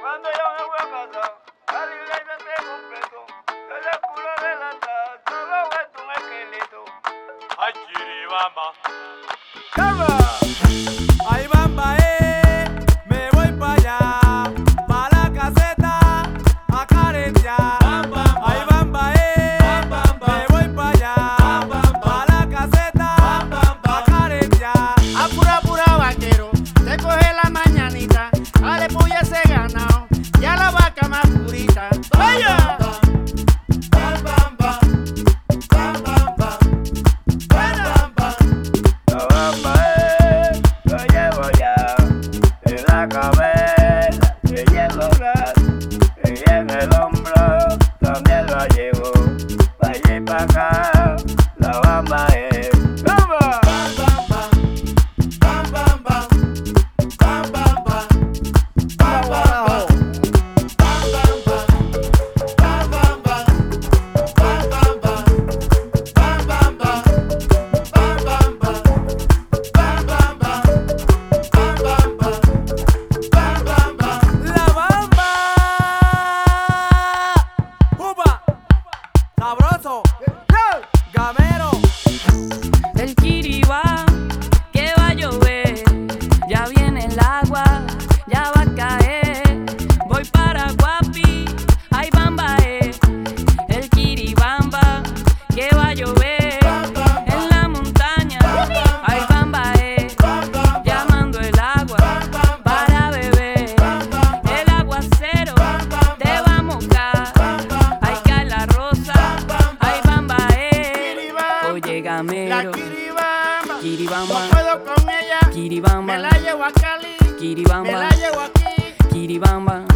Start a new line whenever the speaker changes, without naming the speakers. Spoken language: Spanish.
Cuando yo me voy a casa, la. En la cura de la taza, solo vuelto un esqueleto. Ay, chiribamba. ¡Cama!
Ay, bamba, eh, me voy pa' allá, pa' la caseta, a caretear.
Cabeza, y llevo gas, y en el hombro también lo llevo. Pa' allá y pa' acá,
sabroso, gamero.
El kiribá, que va a llover, ya viene el agua, ya va a caer. Voy para Guapi, ay bamba. El kiribamba, que va a llover, Oye
La kiribamba,
Kiribamba.
no puedo con ella,
Kiribamba,
me la llevo a Cali, me
Kiribamba,
la llevo aquí.
Kiribamba.